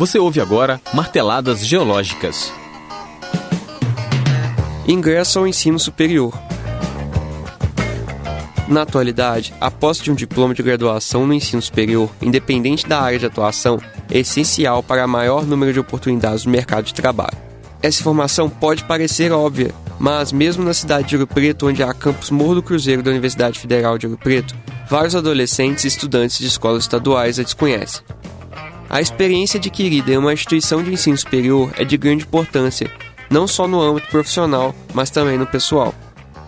Você ouve agora Marteladas Geológicas. Ingresso ao ensino superior. Na atualidade, a posse de um diploma de graduação no ensino superior, independente da área de atuação, é essencial para maior número de oportunidades no mercado de trabalho. Essa informação pode parecer óbvia, mas mesmo na cidade de Ouro Preto, onde há campus Morro do Cruzeiro da Universidade Federal de Ouro Preto, vários adolescentes e estudantes de escolas estaduais a desconhecem. A experiência adquirida em uma instituição de ensino superior é de grande importância, não só no âmbito profissional, mas também no pessoal.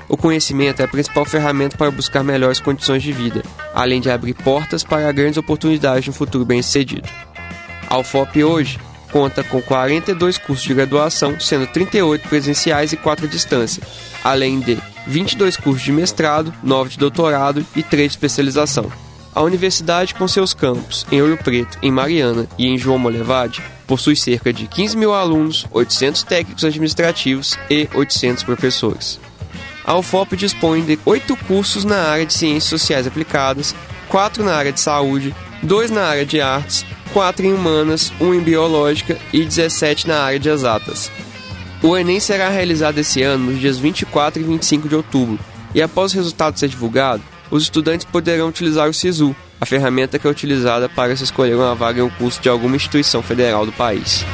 O conhecimento é a principal ferramenta para buscar melhores condições de vida, além de abrir portas para grandes oportunidades de um futuro bem-sucedido. A UFOP hoje conta com 42 cursos de graduação, sendo 38 presenciais e 4 à distância, além de 22 cursos de mestrado, 9 de doutorado e 3 de especialização. A universidade, com seus campos em Ouro Preto, em Mariana e em João Molevade, possui cerca de 15 mil alunos, 800 técnicos administrativos e 800 professores. A UFOP dispõe de oito cursos na área de Ciências Sociais Aplicadas, quatro na área de Saúde, dois na área de Artes, quatro em Humanas, um em Biológica e 17 na área de Exatas. O Enem será realizado esse ano nos dias 24 e 25 de outubro, e após o resultado ser divulgado, os estudantes poderão utilizar o SISU, a ferramenta que é utilizada para se escolher uma vaga em um curso de alguma instituição federal do país.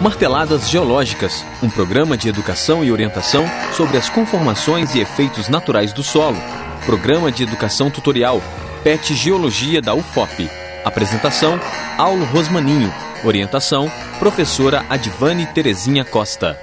Marteladas Geológicas, um programa de educação e orientação sobre as conformações e efeitos naturais do solo. Programa de educação tutorial, PET Geologia da UFOP. Apresentação, Aulo Rosmaninho. Orientação, professora Advane Terezinha Costa.